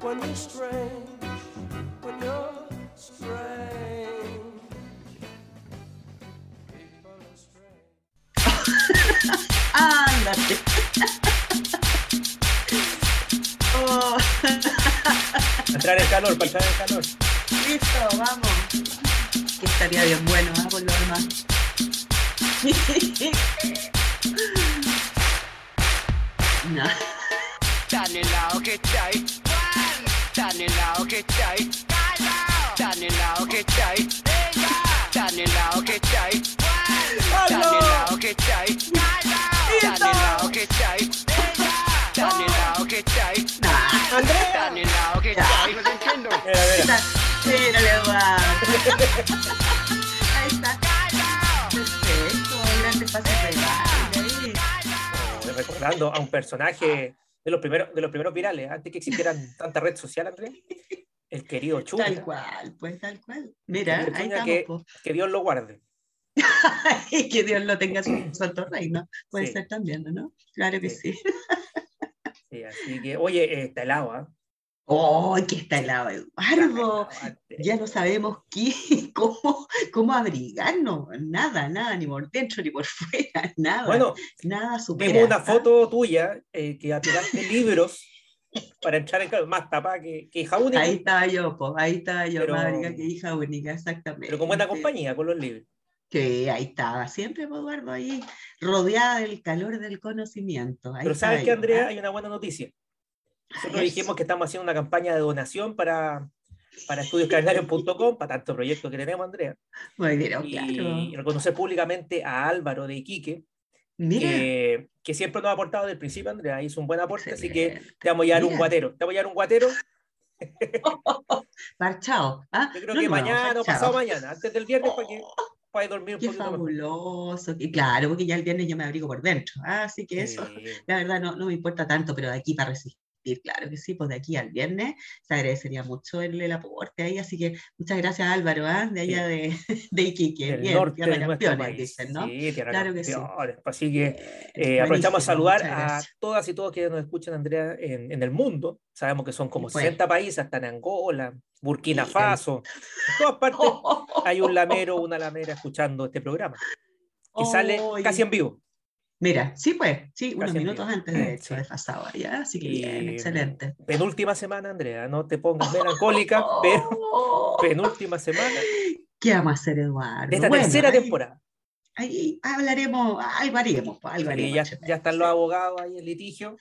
when you're strange, when you're strange. People are strange. Ándate. Oh, Para entrar en calor, para entrar en calor. listo, vamos. Que estaría bien bueno, ¿ah? por lo demás. No. Tan helado que está No te entiendo. Mira. Mírale, guau. Ahí está. Perfecto, de baile. Oh, recordando a un personaje de los primeros, de los primeros virales, antes que existieran tanta red social, Andrés. El querido Chuña. Tal cual, pues tal cual. Mira, ahí estamos. que, Dios lo guarde. Y que Dios lo tenga en su santo reino. Puede Sí. ser también, ¿no? Claro que Sí. sí. Sí, así que, oye, eh, está helado, ¿ah? ¡Oh, que está helado, Eduardo! Ya no sabemos qué, cómo, cómo abrigarnos. Nada, nada, ni por dentro ni por fuera, nada. Bueno, nada supera. vimos una foto tuya eh, que apilaste libros para entrar en más tapada que, que hija única, Ahí estaba yo, po, ahí estaba yo, Pero- abrigada que hija única, exactamente. pero con buena compañía, con los libros. Que ahí estaba, siempre, Eduardo, ahí rodeada del calor del conocimiento. Ahí Pero sabes que, Andrea, ¿ah? hay una buena noticia. Nosotros dijimos que estamos haciendo una campaña de donación para, para para tanto proyecto que tenemos, Andrea. Muy bien, oh, Y claro. reconocer públicamente a Álvaro de Iquique, que, que siempre nos ha aportado desde el principio, Andrea, hizo un buen aporte, así que te vamos a llevar un guatero. Te vamos a llevar un guatero, Parchao. ¿ah? yo creo No que mañana o pasado mañana, antes del viernes, para que puedas dormir un Qué poquito fabuloso. Y claro, porque ya el viernes yo me abrigo por dentro. ah, Así que eso, Sí. la verdad, no, no me importa tanto, pero de aquí para resistir, claro que sí, pues de aquí al viernes se agradecería mucho el, el aporte ahí. Así que muchas gracias, Álvaro, ¿ah? de allá de, de Iquique. del Bien, norte de campeones, dicen, ¿no? Sí, tierra Claro que sí. campeones. Así que Bien, eh, aprovechamos a saludar a todas y todos que nos escuchan, Andrea, en, en el mundo. Sabemos que son como Pues. 60 países, hasta en Angola, Burkina. Faso. En todas partes hay un lamero o una lamera escuchando este programa, que sale casi en vivo. Mira, sí, pues, sí, unos Casi minutos antes de hecho, Sí. desfasado allá, así que Y, bien, excelente. Penúltima semana, Andrea, no te pongas melancólica, pero Oh, penúltima semana ¿Qué vamos a hacer, Eduardo? esta Bueno, tercera ahí- temporada. Ahí hablaremos, algo haremos, pues, haremos. ya, ya están los abogados ahí en litigio.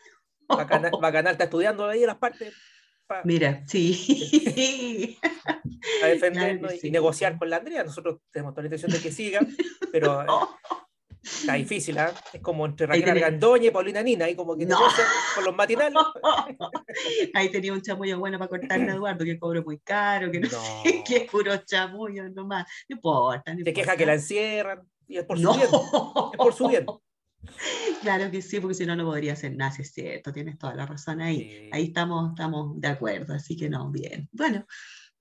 Bacanal, Bacanal está estudiando ahí las partes Mira, sí. defendernos Claro que y negociar con la Andrea. Nosotros tenemos toda la intención de que siga, pero está difícil, ¿ah? Es como entre Raquel Argandoña y Paulina Nina, ahí como que No. con los matinales. Ahí tenía un chamullo bueno para cortarle a Eduardo, que cobro muy caro, que no, No. sé, que es puro chamullo nomás. No importa, no Se queja que la encierran y es por su No. bien. Es por su bien. Claro que sí, porque si no, no podría hacer nada, es cierto, tienes toda la razón ahí. Sí. Ahí estamos, estamos de acuerdo, así que no, bien. Bueno,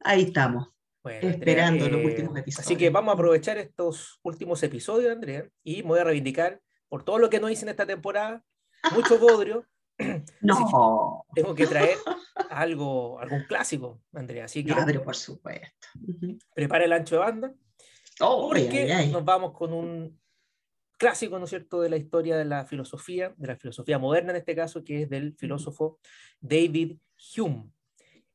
ahí estamos. Bueno, Andrea, esperando los eh, últimos Así episodios. que vamos a aprovechar estos últimos episodios, Andrea, y me voy a reivindicar por todo lo que no hice en esta temporada. Mucho bodrio. No, Tengo que traer algo, algún clásico, Andrea. Así que pero por supuesto. Prepara el ancho de banda. Oh, porque ay, ay. nos vamos con un clásico, ¿no es cierto?, de la historia de la filosofía, de la filosofía moderna en este caso, que es del filósofo David Hume.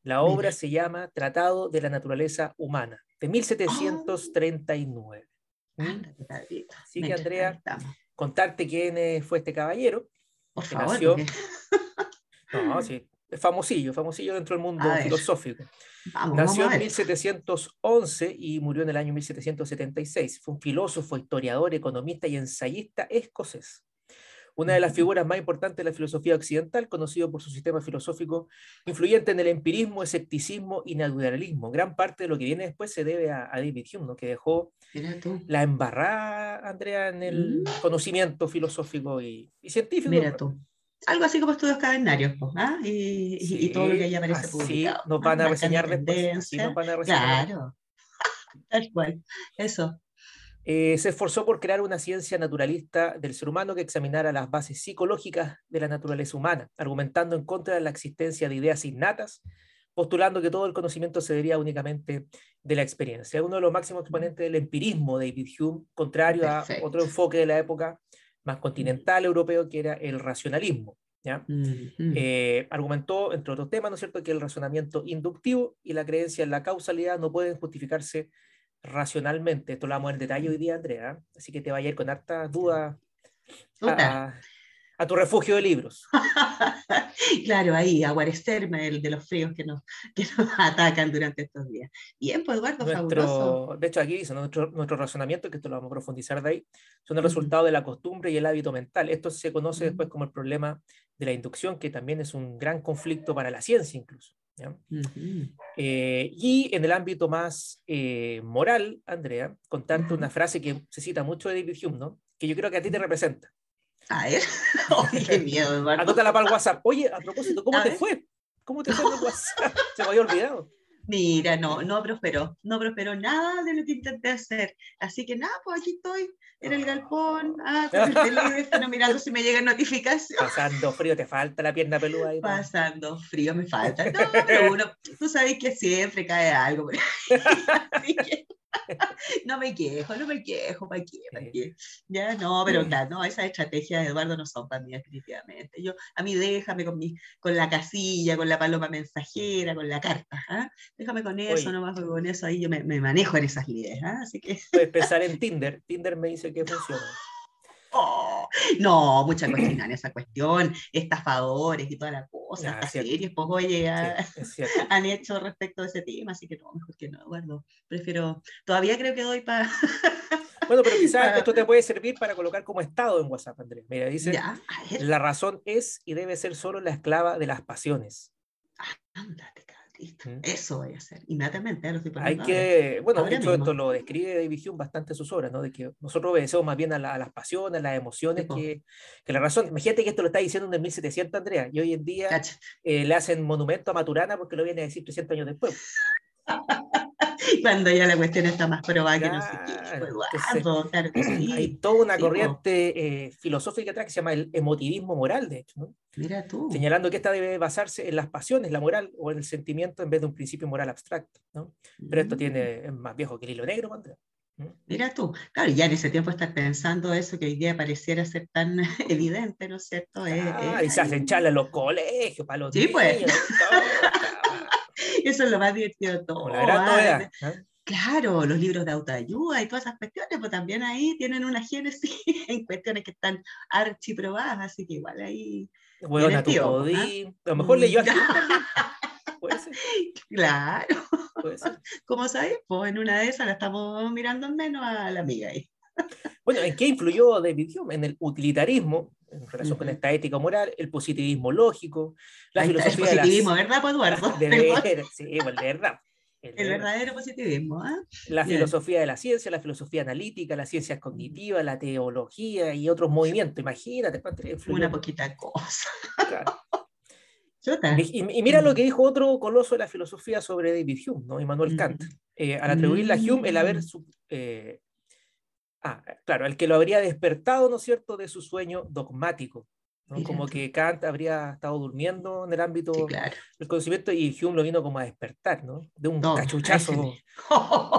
La obra Mira. se llama Tratado de la Naturaleza Humana, de 1739. ¿Mm? Ándate, Pedrito. Así que, Andrea. Contarte quién fue este caballero. Por que favor, nació- porque- No, sí, es famosillo, famosillo dentro del mundo filosófico. vamos, Nació vamos en ver. 1711 y murió en el año 1776. Fue un filósofo, historiador, economista y ensayista escocés. Una de las figuras más importantes de la filosofía occidental, conocido por su sistema filosófico influyente en el empirismo, escepticismo y naturalismo. Gran parte de lo que viene después se debe a, a David Hume, ¿no? que dejó la embarrada, Andrea, en el Mm. conocimiento filosófico y, y científico. Mira tú. Algo así como estudios cadernarios, pues, ¿ah? y, y- y todo lo que ahí aparece publicado. nos ¿ah? van a reseñar después. Tendencias. nos van a reseñar. Claro. Tal cual. Eso. Eh, se esforzó por crear una ciencia naturalista del ser humano que examinara las bases psicológicas de la naturaleza humana, argumentando en contra de la existencia de ideas innatas, postulando que todo el conocimiento se deriva únicamente de la experiencia. Uno de los máximos exponentes del empirismo, David Hume, contrario Perfecto. a otro enfoque de la época más continental europeo, que era el racionalismo. ¿ya? Mm, Eh, argumentó, entre otros temas, ¿no es cierto?, que el razonamiento inductivo y la creencia en la causalidad no pueden justificarse racionalmente. Esto lo vamos a ver en detalle hoy día, Andrea. Así que te va a ir con harta duda a, a tu refugio de libros. claro, ahí, a guarecerme el de los fríos que nos, que nos atacan durante estos días. Bien, pues Eduardo, fabuloso. Nuestro, de hecho, aquí dice nuestro, nuestro razonamiento, que esto lo vamos a profundizar de ahí, son el resultado de la costumbre y el hábito mental. Esto se conoce después como el problema de la inducción, que también es un gran conflicto para la ciencia incluso. ¿ya? Ujú. Eh, y en el ámbito más eh, moral, Andrea, contarte Ujú. una frase que se cita mucho de David Hume, ¿no? que yo creo que a ti te representa. A ver, Ay, qué miedo. Anótala para el WhatsApp. Oye, a propósito, ¿cómo A te ver. fue? ¿Cómo te fue el WhatsApp? Se me había olvidado. Mira, no, no prosperó, no prosperó nada de lo que intenté hacer. Así que nada, pues aquí estoy en el galpón, ah, con el teléfono, mirando si me llegan notificaciones. Pasando frío, te falta la pierna peluda ahí. ¿no? Pasando frío me falta. No, pero uno, tú sabes que siempre cae algo. Así que no me quejo, no me quejo, ¿para qué? ¿Para qué? Ya, no, pero claro, no, esas estrategias de Eduardo no son para mí, definitivamente. Yo, a mí déjame con, mi, con la casilla, con la paloma mensajera, con la carta. ¿ah? Déjame con eso, Oye. nomás con eso ahí yo me, me manejo en esas líneas. ¿ah? Así que, Puedes pensar en Tinder. Tinder me dice que funciona. oh, no, mucha cuestión en esa cuestión, estafadores y toda la cosa, estas cierto. series, pues oye, ah, Sí, cierto. han hecho respecto de ese tema, así que no, mejor que no, Eduardo. Prefiero, todavía creo que doy para... Bueno, pero quizás Ah. esto te puede servir para colocar como estado en WhatsApp, Andrés. Mira, dice, ya, a la razón es y debe ser solo la esclava de las pasiones. ándate, ¿Mm? Eso voy a hacer, inmediatamente, lo estoy Hay ahora. que, bueno, de Ahora hecho mismo. esto lo describe David Hume bastante en sus obras, ¿no? De que nosotros obedecemos más bien a, la- a las pasiones, a las emociones Sí, que, que la razón. Imagínate que esto lo está diciendo en el 1700, Andrea, y hoy en día eh, le hacen monumento a Maturana porque lo viene a decir 300 años después. Cuando ya la cuestión está más probada que no sé qué, pues, entonces, Eduardo, claro que sí. Hay toda una sí, corriente eh, filosófica atrás que se llama el emotivismo moral, de hecho, ¿no? Mira tú. señalando que esta debe basarse en las pasiones, la moral o en el sentimiento en vez de un principio moral abstracto. ¿no? Pero esto Mm. tiene, es más viejo que el hilo negro, Andrea. Mira tú, claro, ya en ese tiempo estar pensando eso que hoy día pareciera ser tan evidente, ¿no es cierto? Eh, Ah, eh, y se hacen charlas en los colegios para los Sí, pues. niños. Eso es lo más divertido de todo. como la gran ah, novedad. ¿ah? Claro, los libros de autoayuda y todas esas cuestiones, pues también ahí tienen una génesis en cuestiones que están archiprobadas, así que igual ahí, Huevona, tú Divertido, podí. A lo mejor leyó a Mm. También. Puede ser, claro, puede ser. como sabes, pues en una de esas la estamos mirando en menos a la amiga ahí. Bueno, ¿en qué influyó David Hume? En el utilitarismo, en relación con esta ética moral, el positivismo lógico, la está, el filosofía de las- positivismo, ¿verdad, Eduardo? de Perdón, ver- sí, de verdad. El el de- verdadero positivismo, ¿ah? la Bien. filosofía de la ciencia, la filosofía analítica, las ciencias cognitivas, la teología y otros movimientos. Imagínate. Una poquita cosa. Claro. Y, mira lo Mm. que dijo otro coloso de la filosofía sobre David Hume, ¿no? Immanuel Kant. Mm. Eh, al atribuirle a Hume el haber... Mm. su- eh, ah, claro, el que lo habría despertado, ¿no es cierto?, de su sueño dogmático. ¿no? Como que Kant habría estado durmiendo en el ámbito Sí, claro. del conocimiento y Hume lo vino como a despertar, ¿no? De un No, cachuchazo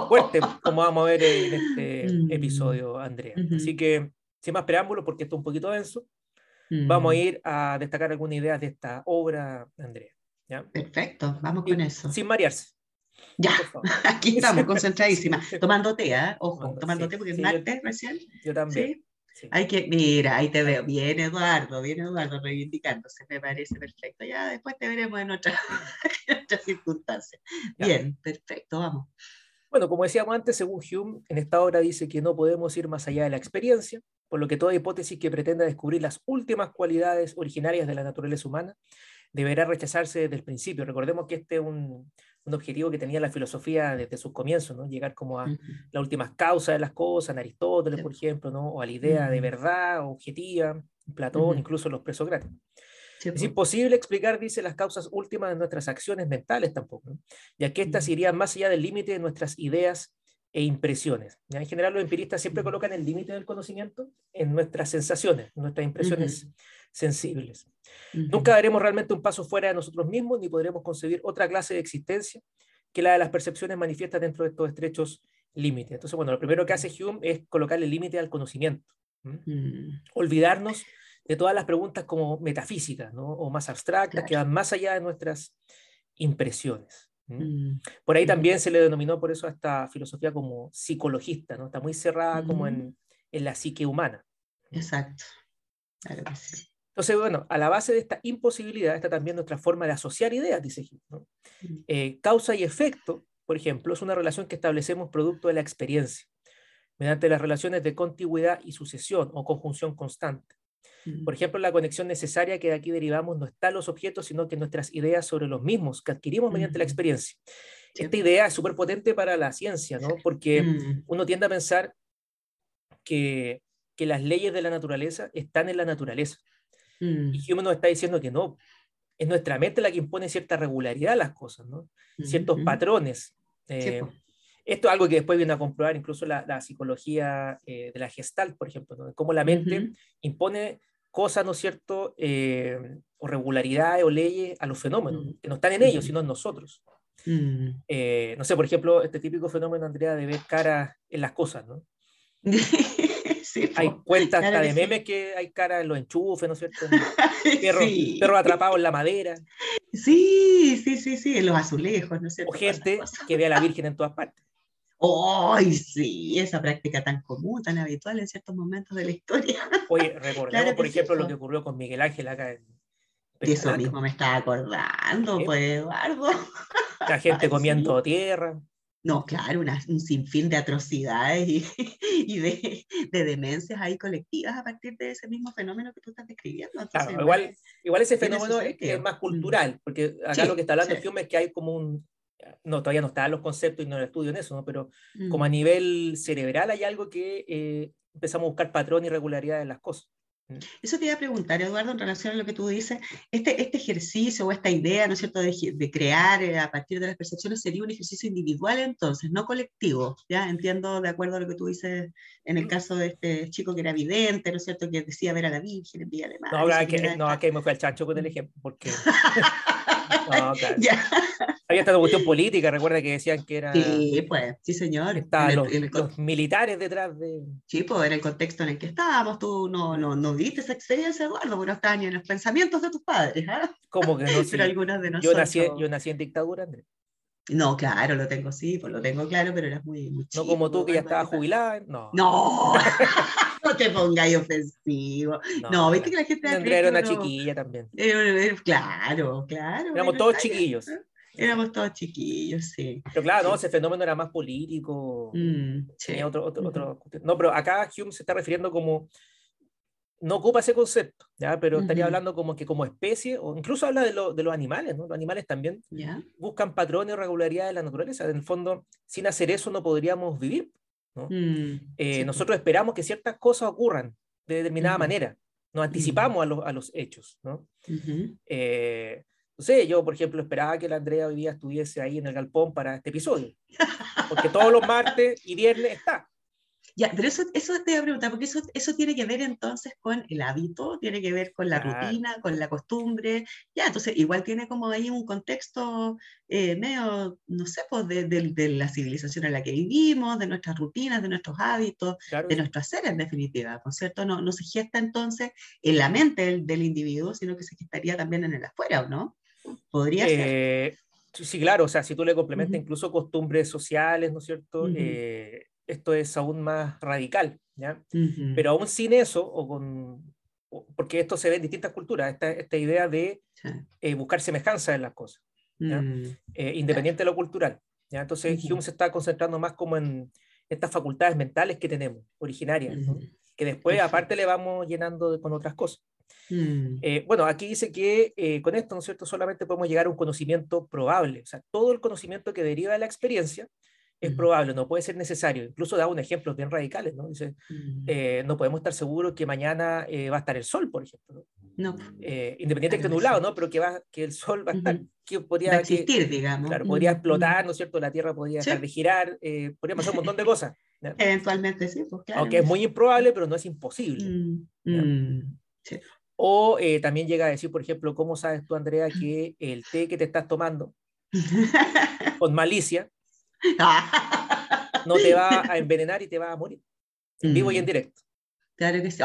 fuerte, como vamos a ver en este Mm. episodio, Andrea. Así que, sin más preámbulos, porque esto es un poquito denso, vamos a Mm, ir a destacar algunas ideas de esta obra, Andrea. ¿ya? Perfecto, vamos Y con eso. Sin marearse, Ya, aquí estamos, concentradísimas. Tomando té, ¿ah? Ojo, Tomando- té porque es martes recién. Yo también. Sí. sí. Hay que, mira, ahí te veo. Bien, Eduardo, bien, Eduardo, reivindicándose, me parece perfecto. Ya después te veremos en otra- en otras circunstancias. Bien, perfecto, vamos. Bueno, como decíamos antes, según Hume, en esta obra dice que no podemos ir más allá de la experiencia, por lo que toda hipótesis que pretenda descubrir las últimas cualidades originarias de la naturaleza humana deberá rechazarse desde el principio. Recordemos que este es un, un objetivo que tenía la filosofía desde sus comienzos, ¿no? llegar como a Ujú. las últimas causas de las cosas, en Aristóteles, por ejemplo, ¿no? o a la idea de Ujú. verdad objetiva, Platón, Ujú. incluso los presocráticos. Sí, Es po. imposible explicar, dice, las causas últimas de nuestras acciones mentales tampoco, ¿no? ya que éstas irían más allá del límite de nuestras ideas e impresiones. ¿ya? En general, los empiristas siempre colocan el límite del conocimiento en nuestras sensaciones, en nuestras impresiones sensibles. Nunca daremos realmente un paso fuera de nosotros mismos, ni podremos concebir otra clase de existencia que la de las percepciones manifiestas dentro de estos estrechos límites. Entonces, bueno, lo primero que hace Hume es colocarle límite al conocimiento. Mm, olvidarnos de todas las preguntas como metafísicas ¿no? o más abstractas que van más allá de nuestras impresiones. mm, Por ahí también se le denominó por eso a esta filosofía como psicologista, ¿no? está muy cerrada como en, en la psique humana. Exacto. Claro que sí. Entonces, bueno, a la base de esta imposibilidad está también nuestra forma de asociar ideas, dice Hume. ¿no? Mm, Eh, causa y efecto, por ejemplo, es una relación que establecemos producto de la experiencia, mediante las relaciones de contigüidad y sucesión o conjunción constante. mm, Por ejemplo, la conexión necesaria que de aquí derivamos no está en los objetos, sino que en nuestras ideas sobre los mismos que adquirimos mediante la Ujú. experiencia. Esta idea es súper potente para la ciencia, ¿no? Porque mm, uno tiende a pensar que, que las leyes de la naturaleza están en la naturaleza. Mm, Y Hume nos está diciendo que no. Es nuestra mente la que impone cierta regularidad a las cosas, ¿no? Ciertos ujú. patrones. Sí, Eh, esto es algo que después viene a comprobar incluso la, la psicología eh, de la Gestalt, por ejemplo, ¿no? Cómo la mente impone cosas, ¿no es cierto?, Eh, o regularidades o leyes a los fenómenos, Mm. que no están en ellos, sino en nosotros. Mm. Eh, no sé, por ejemplo, este típico fenómeno, Andrea, de ver caras en las cosas, ¿no? Sí, Hay cuentas claro hasta de sí. memes que hay caras en los enchufes, ¿no es cierto? Perros Sí. perros atrapados en la madera, Sí, sí, sí, sí, en los azulejos, ¿no es cierto? o gente que ve a la Virgen en todas partes. ¡Ay, sí! Esa práctica tan común, tan habitual en ciertos momentos de la historia. Oye, recordemos, Claro por sí, ejemplo, lo que ocurrió con Miguel Ángel acá en De eso mismo me estaba acordando, pues, Eduardo. La gente Ay, comiendo sí. tierra. No, claro, una- un sinfín de atrocidades y, y de, de demencias ahí colectivas a partir de ese mismo fenómeno que tú estás describiendo. Entonces, Claro, igual, igual ese fenómeno es, más Mm. cultural, porque acá Sí, lo que está hablando sí. Es que hay como un, no, todavía no están los conceptos y no el estudio en eso, ¿no? pero mm, como a nivel cerebral hay algo que eh, empezamos a buscar patrón y regularidad en las cosas. Eso te iba a preguntar, Eduardo, en relación a lo que tú dices, este, este ejercicio o esta idea, ¿no es cierto?, de, de crear eh, a partir de las percepciones sería un ejercicio individual entonces, no colectivo, ¿ya? Entiendo de acuerdo a lo que tú dices en el caso de este chico que era vidente, ¿no es cierto?, que decía ver a la Virgen en Villa Alemana. No, ahora que no, aquí me fue al chancho con el ejemplo, porque no, claro. Ya. había esta cuestión política, recuerda que decían que era, Sí, pues, sí, señor. estaban En los, en el con- los militares detrás de... Sí, pues era el contexto en el que estábamos. Tú no, no, no viste esa experiencia, Eduardo, porque no estabas ni en los pensamientos de tus padres, ¿ah? Como que no sé. Pero algunos de Yo nosotros. nací, yo nací en dictadura, Andrés. No, claro, lo tengo, sí, pues lo tengo claro, pero eras muy, muy No como tú que ya estabas jubilada. No. No, no te pongáis ofensivo. No, viste que la gente Andrea era una chiquilla también. era- era- claro, claro. Éramos todos chiquillos. ¿eh? Éramos todos chiquillos, sí. Pero claro, no, Sí. ese fenómeno era más político. Mm, sí. tenía otro, otro, otro- No, pero acá Hume se está refiriendo como. No ocupa ese concepto, ¿ya? pero estaría hablando como que como especie, o incluso habla de, lo- de los animales, ¿no? Los animales también ¿Ya? buscan patrones o regularidades de la naturaleza. En el fondo, sin hacer eso no podríamos vivir. ¿No? Mm, Eh, sí, nosotros esperamos que ciertas cosas ocurran de determinada manera. Nos anticipamos a, los, a los hechos. Eh, no sé, yo, por ejemplo, esperaba que la Andrea hoy día estuviese ahí en el galpón para este episodio. Porque todos los martes y viernes está. Ya, pero eso, eso te iba a preguntar, porque eso, eso tiene que ver entonces con el hábito, tiene que ver con la rutina, con la costumbre, ya, entonces igual tiene como ahí un contexto eh, medio, no sé, pues de, de- de la civilización en la que vivimos, de nuestras rutinas, de nuestros hábitos, Claro, de nuestro hacer en definitiva, ¿no es cierto? No, no se gesta entonces en la mente del, del individuo, sino que se gestaría también en el afuera, ¿o no? Podría ser. Eh, sí, sí, claro, o sea, si tú le complementas incluso costumbres sociales, ¿no es cierto? Eh, esto es aún más radical, ¿ya? Pero aún sin eso, o con, porque esto se ve en distintas culturas, esta, esta idea de eh, buscar semejanza en las cosas, ¿ya? Mm, eh, independiente de lo cultural. ¿ya? Entonces Ujú. Hume se está concentrando más como en estas facultades mentales que tenemos, originarias, ¿no? que después aparte le vamos llenando de- con otras cosas. Mm, Eh, bueno, aquí dice que eh, con esto, ¿no es cierto?, solamente podemos llegar a un conocimiento probable. O sea, todo el conocimiento que deriva de la experiencia es probable, no puede ser necesario. Incluso da un ejemplos bien radicales, ¿no? Dice, eh, no podemos estar seguros que mañana eh, va a estar el sol, por ejemplo. ¿no? Eh, independiente de que esté nublado. ¿no? Pero que, va, que el sol va a estar, que va a podría, que- existir, digamos. claro, podría explotar, ¿no es cierto? La Tierra podría Sí. dejar de girar, eh, podría pasar un montón de cosas. Eventualmente sí, pues claro. Aunque es muy improbable, pero no es imposible. Mm, mm, sí. O también llega a decir, por ejemplo, ¿cómo sabes tú, Andrea, que el té que te estás tomando con malicia no te va a envenenar y te va a morir? En vivo y en Mm, directo. Claro que sí.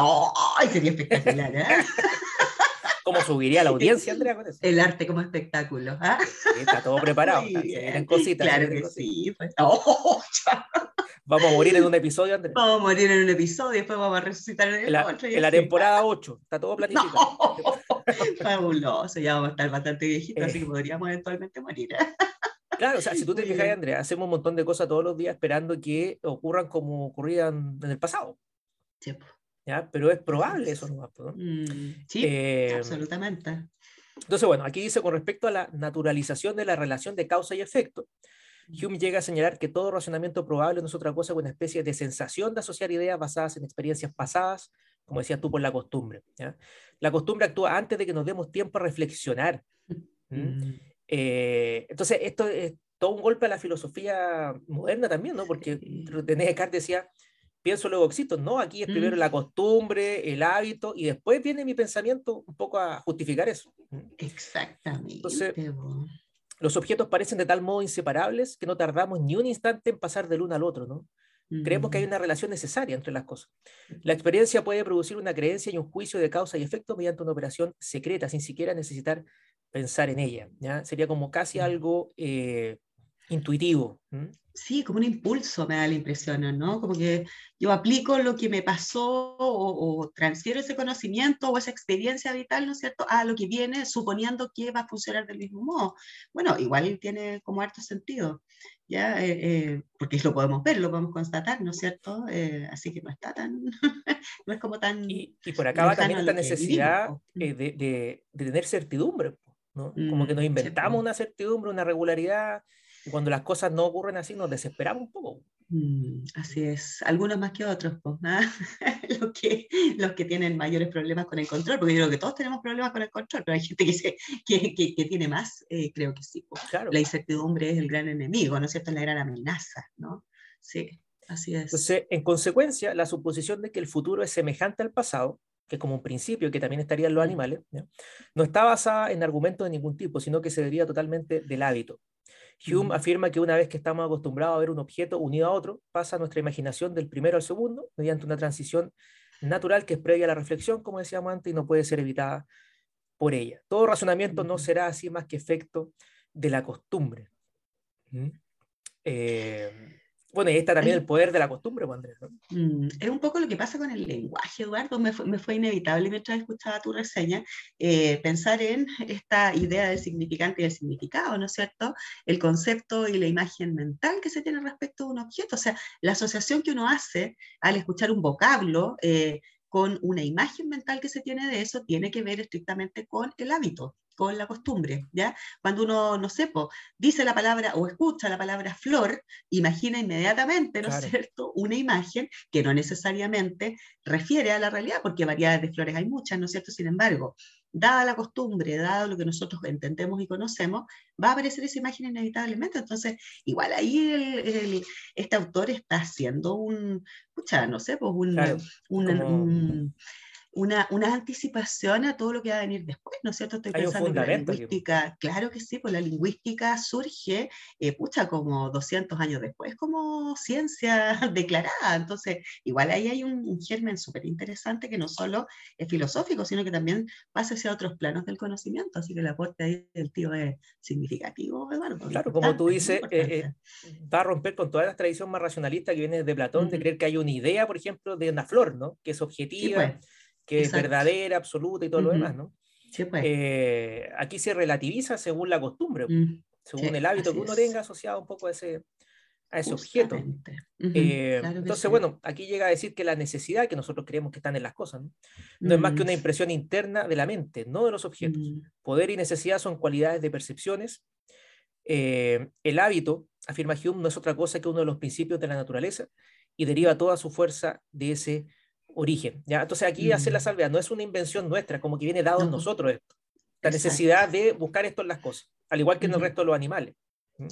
¡Ay! sería espectacular, ¿eh? ¿Cómo subiría la audiencia, Andrea, con eso? El arte como espectáculo. Sí, está todo preparado. Vienen cositas. Claro que cositas. sí. pues. ¡Oh! Vamos a morir en un episodio, Andrea. Vamos a morir en un episodio, después vamos a resucitar en el la, otro. en la temporada 8. Está todo planificado. No, fabuloso, ya vamos a estar bastante viejitos, así Eh. que podríamos eventualmente morir. Claro, o sea, si tú te fijas. Andrea, hacemos un montón de cosas todos los días esperando que ocurran como ocurrían en el pasado. Sí. ¿ya? Pero es probable es. eso nomás, ¿no? Mm, sí, Eh, absolutamente. Entonces, bueno, aquí dice con respecto a la naturalización de la relación de causa y efecto, Hume llega a señalar que todo razonamiento probable no es otra cosa que una especie de sensación de asociar ideas basadas en experiencias pasadas, como decías tú, por la costumbre. ¿ya? La costumbre actúa antes de que nos demos tiempo a reflexionar. ¿m? Mm, Eh, entonces, esto es todo un golpe a la filosofía moderna también, ¿no? Porque. René Descartes decía, pienso luego existo. No, aquí es primero Mm. la costumbre, el hábito, y después viene mi pensamiento un poco a justificar eso. Exactamente. Entonces. Los objetos parecen de tal modo inseparables que no tardamos ni un instante en pasar del uno al otro, ¿no? Creemos que hay Mm, una relación necesaria entre las cosas. La experiencia puede producir una creencia y un juicio de causa y efecto mediante una operación secreta, sin siquiera necesitar pensar en ella. ¿ya? Sería como casi Mm. algo eh, intuitivo. ¿m? Sí, como un impulso me da la impresión, ¿no? Como que yo aplico lo que me pasó o, o transfiero ese conocimiento o esa experiencia vital, ¿no es cierto?, a lo que viene, suponiendo que va a funcionar del mismo modo. Bueno, igual tiene como harto sentido, ¿ya? Eh, eh, porque lo podemos ver, lo podemos constatar, ¿no es cierto? Eh, así que no está tan, no es como tan... Y, y por acá va también esta necesidad eh, de, de- de tener certidumbre. ¿No? Como que nos Mm, inventamos una certidumbre, una regularidad, y cuando las cosas no ocurren así nos desesperamos un poco. Mm, así es, algunos más que otros, pues, ¿ah? los, que, los que tienen mayores problemas con el control, porque yo creo que todos tenemos problemas con el control, pero hay gente que, se, que, que, que tiene más, eh, creo que sí. pues. Claro. La incertidumbre es el gran enemigo, ¿no es cierto? Es la gran amenaza, ¿no? Sí, así es. Entonces, en consecuencia, la suposición de que el futuro es semejante al pasado, que es como un principio que también estaría en los animales, no está basada en argumentos de ningún tipo, sino que se deriva totalmente del hábito. Hume afirma que una vez que estamos acostumbrados a ver un objeto unido a otro, pasa nuestra imaginación del primero al segundo mediante una transición natural que es previa a la reflexión, como decíamos antes, y no puede ser evitada por ella. Todo razonamiento no será así más que efecto de la costumbre. Bueno, y está también el poder de la costumbre, pues, Andrés, ¿no? Mm, es un poco lo que pasa con el lenguaje, Eduardo. Me fue, me fue inevitable mientras escuchaba tu reseña eh, pensar en esta idea del significante y del significado, ¿no es cierto? El concepto y la imagen mental que se tiene respecto a un objeto. O sea, la asociación que uno hace al escuchar un vocablo eh, con una imagen mental que se tiene de eso tiene que ver estrictamente con el hábito con la costumbre, ¿ya? Cuando uno, no sé, po, dice la palabra o escucha la palabra flor, imagina inmediatamente, ¿no es Claro. cierto?, una imagen que no necesariamente refiere a la realidad, porque variedades de flores hay muchas, ¿no es cierto? Sin embargo, dada la costumbre, dado lo que nosotros entendemos y conocemos, va a aparecer esa imagen inevitablemente. Entonces, igual ahí el- el- este autor está haciendo un, escucha, no sé, pues un, Claro, un- como- un- una, una anticipación a todo lo que va a venir después, ¿no es cierto? Estoy Hay pensando que la lingüística, claro que sí, pues la lingüística surge, eh, pucha, como 200 años después, como ciencia declarada. Entonces, igual ahí hay un, un germen súper interesante que no solo es filosófico, sino que también pasa hacia otros planos del conocimiento. Así que el aporte ahí del tío es significativo, Eduardo. Claro, como tú dices, eh, eh, va a romper con toda la tradición más racionalista que viene de Platón, de Ujú. creer que hay una idea, por ejemplo, de una flor, ¿no? Que es Sí, objetiva, pues, que es verdadera, absoluta y todo lo demás, ¿no? sí, pues. Eh, aquí se relativiza según la costumbre, Mm, según sí, el hábito que uno es. tenga asociado un poco a ese, a ese objeto. Eh, claro entonces, sí. bueno, aquí llega a decir que la necesidad que nosotros creemos que están en las cosas, ¿no? No es más que Mm, una impresión interna de la mente, no de los objetos. mm, Poder y necesidad son cualidades de percepciones. Eh, el hábito, afirma Hume, no es otra cosa que uno de los principios de la naturaleza y deriva toda su fuerza de ese origen. ¿ya? Entonces aquí hace la Mm. salvedad, no es una invención nuestra, como que viene dado en No. nosotros esto. La Exacto. necesidad de buscar esto en las cosas, al igual que en el resto de los animales.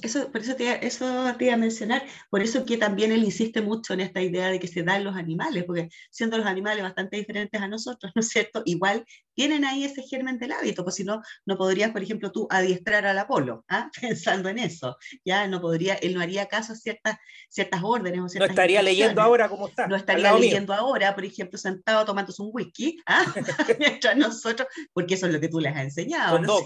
Eso, por eso te, eso te iba a mencionar, por eso que también él insiste mucho en esta idea de que se dan los animales, porque siendo los animales bastante diferentes a nosotros, ¿no es cierto? Igual tienen ahí ese germen del hábito, pues si no, no podrías, por ejemplo, tú adiestrar al Apolo, ¿ah? pensando en eso, ya no podría, él no haría caso a ciertas, ciertas órdenes o No ciertas estaría leyendo ahora cómo está. no estaría lado mío. leyendo ahora, por ejemplo, sentado tomándose un whisky, ¿ah? mientras nosotros, porque eso es lo que tú les has enseñado, Con ¿no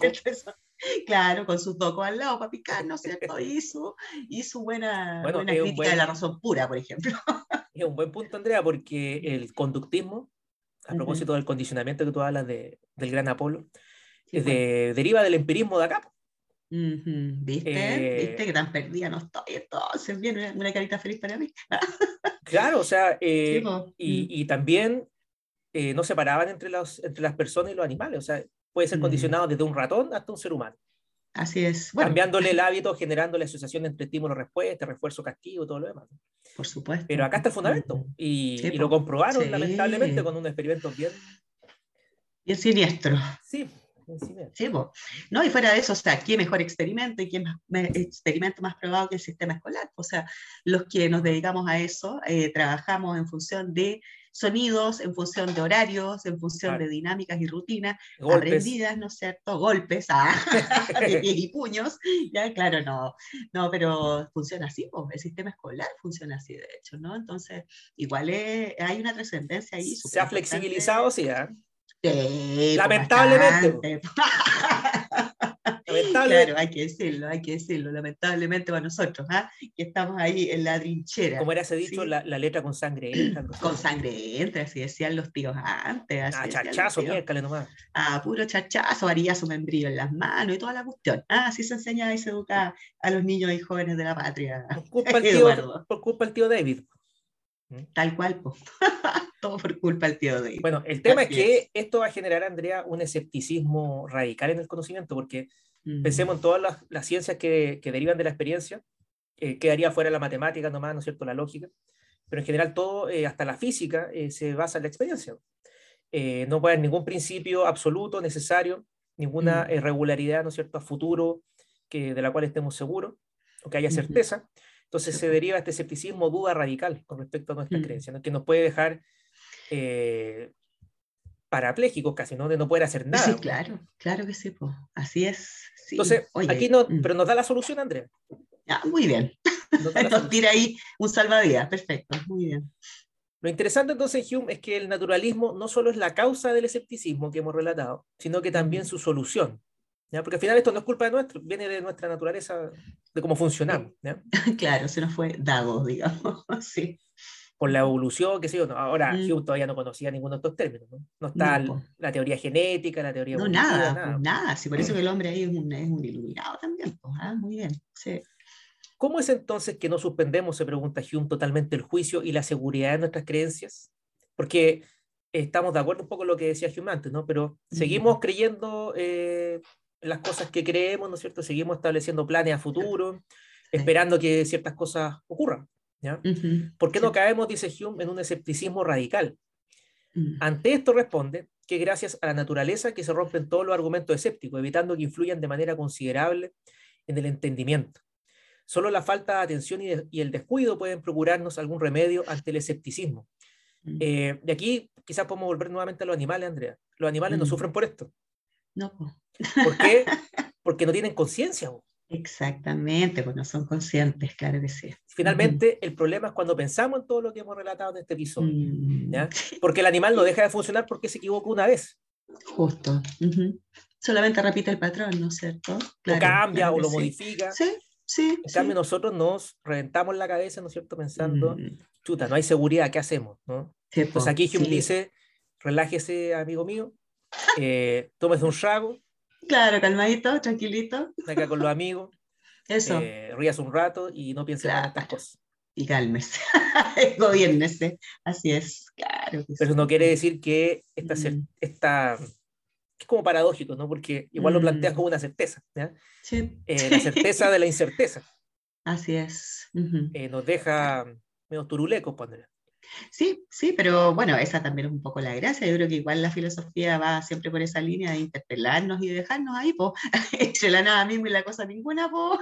claro, con sus docos al lado para picar, ¿no es cierto? Y su, y su buena, Bueno, buena crítica de la buen- razón pura, por ejemplo. Es un buen punto, Andrea, porque el conductismo, a propósito del condicionamiento que tú hablas de- del gran Apolo, Sí, es de- deriva del empirismo de acá. po. Ujú, ¿Viste? Eh, ¿Viste que tan perdida no estoy? Entonces, bien, una- una carita feliz para mí. Claro, o sea, eh, Sí, y, y también eh, no separaban entre, los, entre las personas y los animales, o sea, puede ser condicionado desde un ratón hasta un ser humano, Así es. Bueno, cambiándole el hábito, generando la asociación entre estímulo-respuesta, refuerzo-castigo, todo lo demás. por supuesto. Pero acá está el fundamento, y, Sí, y lo comprobaron Sí. lamentablemente con un experimento bien... Bien siniestro. Sí, bien similar. Sí, po. no, y fuera de eso, o sea, ¿qué mejor experimento y qué más, me- experimento más probado que el sistema escolar? O sea, los que nos dedicamos a eso, eh, trabajamos en función de sonidos, en función de horarios, en función Claro. de dinámicas y rutinas Golpes. aprendidas, ¿no es cierto? Golpes ah, de pies y puños, ya, claro, no, no, pero funciona así, po, el sistema escolar funciona así, de hecho, ¿no? Entonces, igual es- hay una trascendencia ahí. Se ha flexibilizado, sí, ¿ah? Sí, po, Lamentablemente, bastante. Lamentable, Claro, hay que decirlo, hay que decirlo, lamentablemente para nosotros, ¿ah? que estamos ahí en la trinchera. como era ese dicho, Sí. la, la letra con sangre entra. Con sangre entra, así decían los tíos antes. Así Ah, tíos. miércale nomás. Ah, puro chachazo, varillazo, membrillo en las manos y toda la cuestión. Ah, así se enseña y se educa a los niños y jóvenes de la patria. Por culpa del tío, por culpa del tío David. Tal cual, po. todo por culpa del tío David. Bueno, el tema es Así que esto va a generar, Andrea, un escepticismo radical en el conocimiento, porque Mm. pensemos en todas las, las ciencias que, que derivan de la experiencia, eh, quedaría fuera la matemática nomás, ¿no es cierto?, la lógica, pero en general todo, eh, hasta la física, eh, se basa en la experiencia. Eh, no puede haber ningún principio absoluto, necesario, ninguna Mm. regularidad, ¿no es cierto?, a futuro que, de la cual estemos seguros, o que haya certeza. Entonces se deriva este escepticismo, duda radical con respecto a nuestras Mm. creencias, ¿no? que nos puede dejar eh, parapléjicos casi, ¿no? De no poder hacer nada. Sí, ¿no? claro, claro que sí, po. así es. sí. Entonces, Oye, aquí no, mm. pero nos da la solución, Andrea. Ah, muy bien. Nos Nos tira ahí un salvavidas, perfecto, muy bien. Lo interesante entonces, Hume, es que el naturalismo no solo es la causa del escepticismo que hemos relatado, sino que también su solución. ¿Ya? Porque al final esto no es culpa de nuestro, viene de nuestra naturaleza, de cómo funcionamos. ¿ya? Claro, se nos fue dado, digamos. Sí. Por la evolución, qué sé yo. no, Ahora, Mm. Hume todavía no conocía ninguno de estos términos. No, No está No, el- po. la teoría genética, la teoría No, evolutiva, nada, nada. pues nada. Sí, por eso que el hombre ahí es un, es un iluminado también. Pues, ah, muy bien. Sí. ¿Cómo es entonces que no suspendemos, se pregunta Hume, totalmente el juicio y la seguridad de nuestras creencias? Porque estamos de acuerdo un poco con lo que decía Hume antes, ¿no? Pero seguimos creyendo eh, las cosas que creemos, ¿no es cierto? Seguimos estableciendo planes a futuro, esperando que ciertas cosas ocurran, ¿ya? ¿Por qué no caemos, dice Hume, en un escepticismo radical? Mm, Ante esto responde que gracias a la naturaleza que se rompen todos los argumentos escépticos, evitando que influyan de manera considerable en el entendimiento. Solo la falta de atención y, de- y el descuido pueden procurarnos algún remedio ante el escepticismo. mm. Eh, de aquí quizás podemos volver nuevamente a los animales, Andrea. Los animales no Mm. sufren por esto. No. ¿Por qué? Porque no tienen conciencia. Exactamente, pues no son conscientes, claro que sí. Finalmente, el problema es cuando pensamos en todo lo que hemos relatado en este episodio. Mm, ¿ya? Porque el animal no deja de funcionar porque se equivocó una vez. Justo. Solamente repite el patrón, ¿no es cierto? o Claro, cambia claro o lo sí. modifica. Sí, sí. En sí. cambio, nosotros nos reventamos la cabeza, ¿no es cierto? Pensando, Mm, chuta, no hay seguridad, ¿qué hacemos? ¿no? sí, Entonces aquí Hume dice, relájese, amigo mío, eh, tómese un trago, Claro, calmadito, tranquilito. acá con los amigos, Eso. eh, ríase un rato y no piense más en estas Claro. cosas. Y cálmese. Gobiérnese. Así es, claro. que Pero sí. no quiere decir que esta, Mm. esta es como paradójico, ¿no? Porque igual lo planteas Mm. como una certeza, ¿ya? Sí. Eh, la certeza de la incerteza Así es. Ujú. eh, nos deja medio turulecos, Andrea. Sí, sí, pero bueno, esa también es un poco la gracia. Yo creo que igual la filosofía va siempre por esa línea de interpelarnos y de dejarnos ahí, pues, entre la nada misma y la cosa ninguna, pues,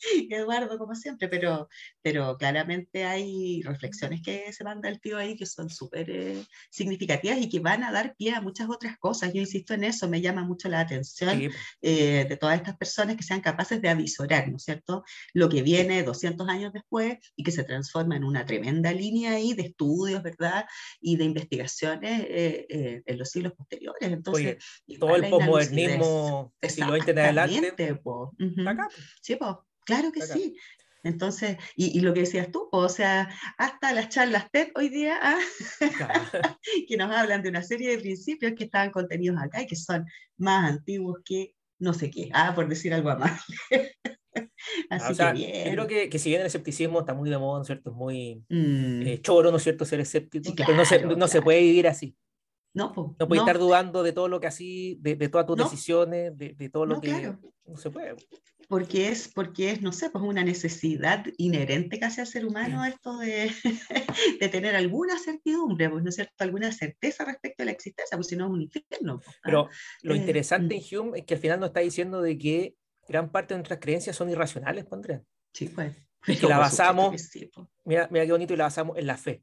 Eduardo, como siempre, pero, pero claramente hay reflexiones que se manda el tío ahí que son súper eh, significativas y que van a dar pie a muchas otras cosas. Yo insisto en eso, me llama mucho la atención Sí, eh, de todas estas personas que sean capaces de avisorar, ¿no es cierto?, lo que viene 200 años después y que se transforma en una tremenda línea ahí de estudios, ¿verdad?, y de investigaciones eh, eh, en los siglos posteriores. Entonces, Oye, todo el posmodernismo siglo XX en adelante po. Acá. Sí, po, claro que Acá. sí. Entonces, y, y lo que decías tú, o sea, hasta las charlas TED hoy día, ah, que nos hablan de una serie de principios que estaban contenidos acá y que son más antiguos que no sé qué, ah, por decir algo más. Así Ah, o sea, que yo bien. creo que, que si bien el escepticismo está muy de moda, ¿no es cierto? Es muy Mm, eh, choro, ¿no es cierto? Ser escéptico, Sí, pero no se, claro, no se puede vivir así. No, po, No puedes no, estar dudando de todo lo que así, de, de todas tus No. decisiones, de, de todo lo No, que claro. no se puede. porque es, porque es, no sé, pues una necesidad inherente casi al ser humano esto de, de tener alguna certidumbre, pues, ¿no es cierto? Alguna certeza respecto a la existencia, pues si no es un infierno. pues, ¿ah? Pero lo Eh, interesante mm. en Hume es que al final nos está diciendo de que gran parte de nuestras creencias son irracionales, Andrea. Sí, pues. Que la basamos- que sí, po. Mira, mira qué bonito y la basamos en la fe.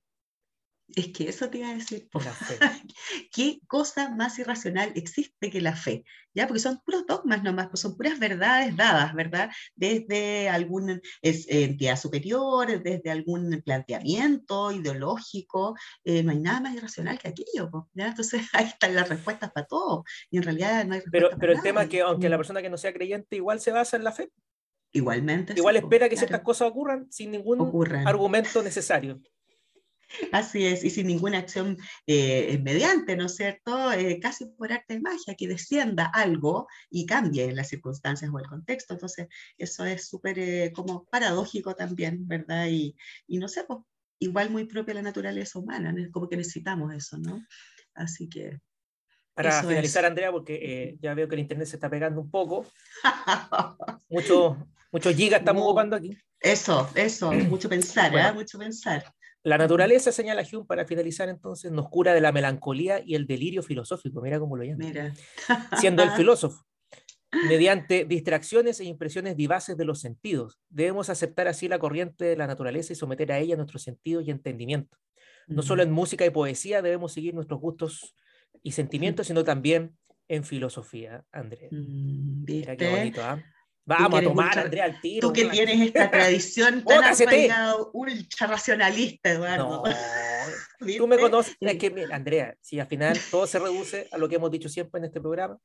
Es que eso te iba a decir, la fe. ¿Qué cosa más irracional existe que la fe? ¿Ya? Porque son puros dogmas nomás, pues son puras verdades dadas, ¿verdad? Desde alguna es- entidad superior, desde algún planteamiento ideológico, eh, no hay nada más irracional que aquello, pues, ¿ya? Entonces ahí están las respuestas para todo, y en realidad no hay Pero, pero el tema es que aunque la persona que no sea creyente igual se basa en la fe, Igualmente. sí, igual po, espera que claro, ciertas cosas ocurran sin ningún argumento necesario. Así es, y sin ninguna acción eh, mediante, ¿no es cierto? Eh, casi por arte de magia, que descienda algo y cambie las circunstancias o el contexto. Entonces, eso es súper eh, como paradójico también, ¿verdad? Y, y no sé, pues, igual muy propia la naturaleza humana, ¿no? como que necesitamos eso, ¿no? Así que... Para finalizar, es. Andrea, porque eh, ya veo que el internet se está pegando un poco, muchos muchos gigas estamos No. ocupando aquí. Eso, eso, mucho pensar, Bueno. ¿ah? Mucho pensar. La naturaleza, señala Hume, para finalizar entonces, nos cura de la melancolía y el delirio filosófico, mira cómo lo llama, Mira. siendo el filósofo. Mediante distracciones e impresiones vivaces de los sentidos, debemos aceptar así la corriente de la naturaleza y someter a ella nuestros sentidos y entendimiento. No solo en música y poesía debemos seguir nuestros gustos y sentimientos, sino también en filosofía, Andrea. Mm, Mira qué bonito, ¿ah? Vamos a tomar, Andrea, al tiro. Tú que tienes esta tradición tan arraigada, ultra racionalista, Eduardo. No, tú me conoces, es que, mira, Andrea, si al final todo se reduce a lo que hemos dicho siempre en este programa,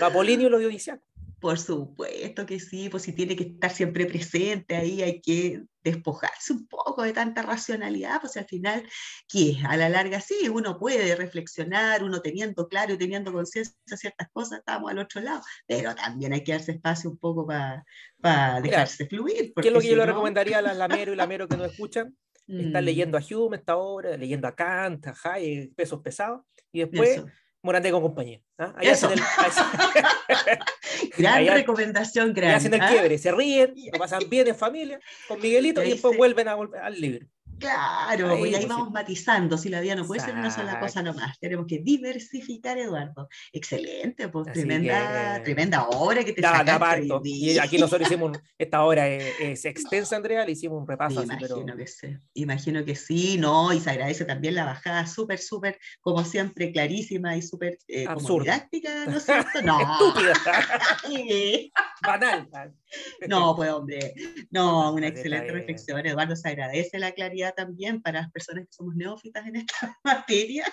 lo y lo audiovisual. Por supuesto que sí, pues si tiene que estar siempre presente ahí, hay que despojarse un poco de tanta racionalidad, pues al final, que a la larga sí, uno puede reflexionar, uno teniendo claro y teniendo conciencia de ciertas cosas, estamos al otro lado, pero también hay que darse espacio un poco para Mira, dejarse fluir. ¿Qué es lo que yo si le no, recomendaría a las Lamero y Lamero que nos escuchan? Mm, leyendo a Hume esta obra, leyendo a Kant, a Hayek, pesos pesados, y después eso. Morandé con compañía. ¿ah? Ahí Eso. hacen el, Gran Allá- recomendación, gran. hacen el ¿ah? quiebre, se ríen, lo pasan bien en familia, con Miguelito, Y después vuelven a volver al libro. Claro, Ahí, y ahí vamos sí. matizando, si la vida no puede ser una sola cosa nomás, tenemos que diversificar, Eduardo. Excelente, pues Así tremenda, que- tremenda obra que te Da, sacaste Y aquí nosotros hicimos, un- esta obra es, es extensa, Andrea, le hicimos un repaso así, pero imagino que sí, imagino que sí, no, y se agradece también la bajada, súper, súper, como siempre, clarísima y súper eh, como didáctica, ¿no es cierto? No, estúpida. Banal. No, pues hombre, no, una Está excelente reflexión. Eduardo, se agradece la claridad también para las personas que somos neófitas en esta materia.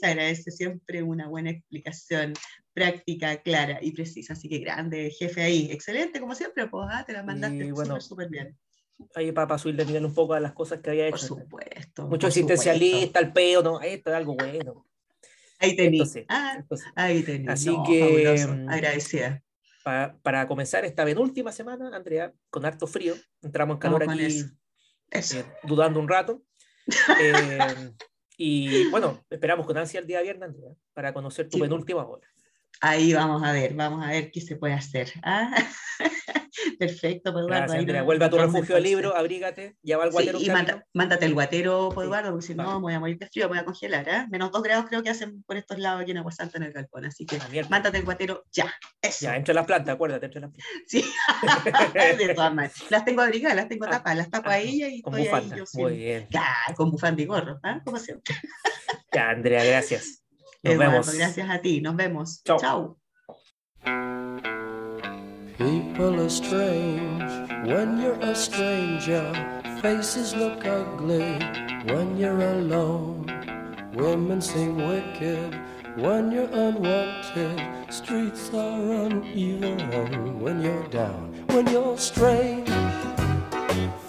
Se agradece siempre una buena explicación práctica, clara y precisa. Así que grande, jefe ahí. Excelente, como siempre, pues ah, te la mandaste Y bueno, súper, súper bien. Ahí para subirle el nivel un poco a las cosas que había Por hecho. supuesto. Mucho por existencialista, el peo, no, esto es algo bueno. Ahí tení. Entonces, Ah, entonces, ahí tení. Así No, que, fabuloso. Agradecida. Pa- para comenzar esta penúltima semana, Andrea, con harto frío, entramos en calor aquí eso. Eso. eh, dudando un rato. Eh, y bueno, esperamos con ansia el día viernes, Andrea, para conocer tu Sí. penúltima hora. Ahí vamos a ver, vamos a ver qué se puede hacer. Ah, Perfecto, pues Eduardo. Gracias, ahí Andrea. Vuelve a tu refugio de libro, abrígate, lleva Sí, guatero. y manda- mándate el guatero, pues, Eduardo, porque si no me voy a morir de frío, me voy a congelar. ¿ah? Menos dos grados creo que hacen por estos lados aquí en Aguasanta en el galpón. Así que Ah, mándate el guatero ya. Eso. Ya, entre las plantas, acuérdate, entre las plantas. Sí, de todas maneras. Las tengo abrigadas, las tengo tapadas, las tapo a ella y Con estoy ahí bufanda. yo Muy bien. Claro, con bufanda y gorro, ¿ah? Como siempre. Ya, Andrea, gracias. Nos Eduardo, vemos. gracias a ti. Nos vemos. Chao. Chao. People are strange when you're a stranger. Faces look ugly when you're alone. Women seem wicked when you're unwanted. Streets are uneven when you're down. When you're strange,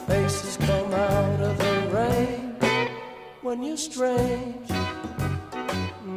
faces come out of the rain. When you're strange,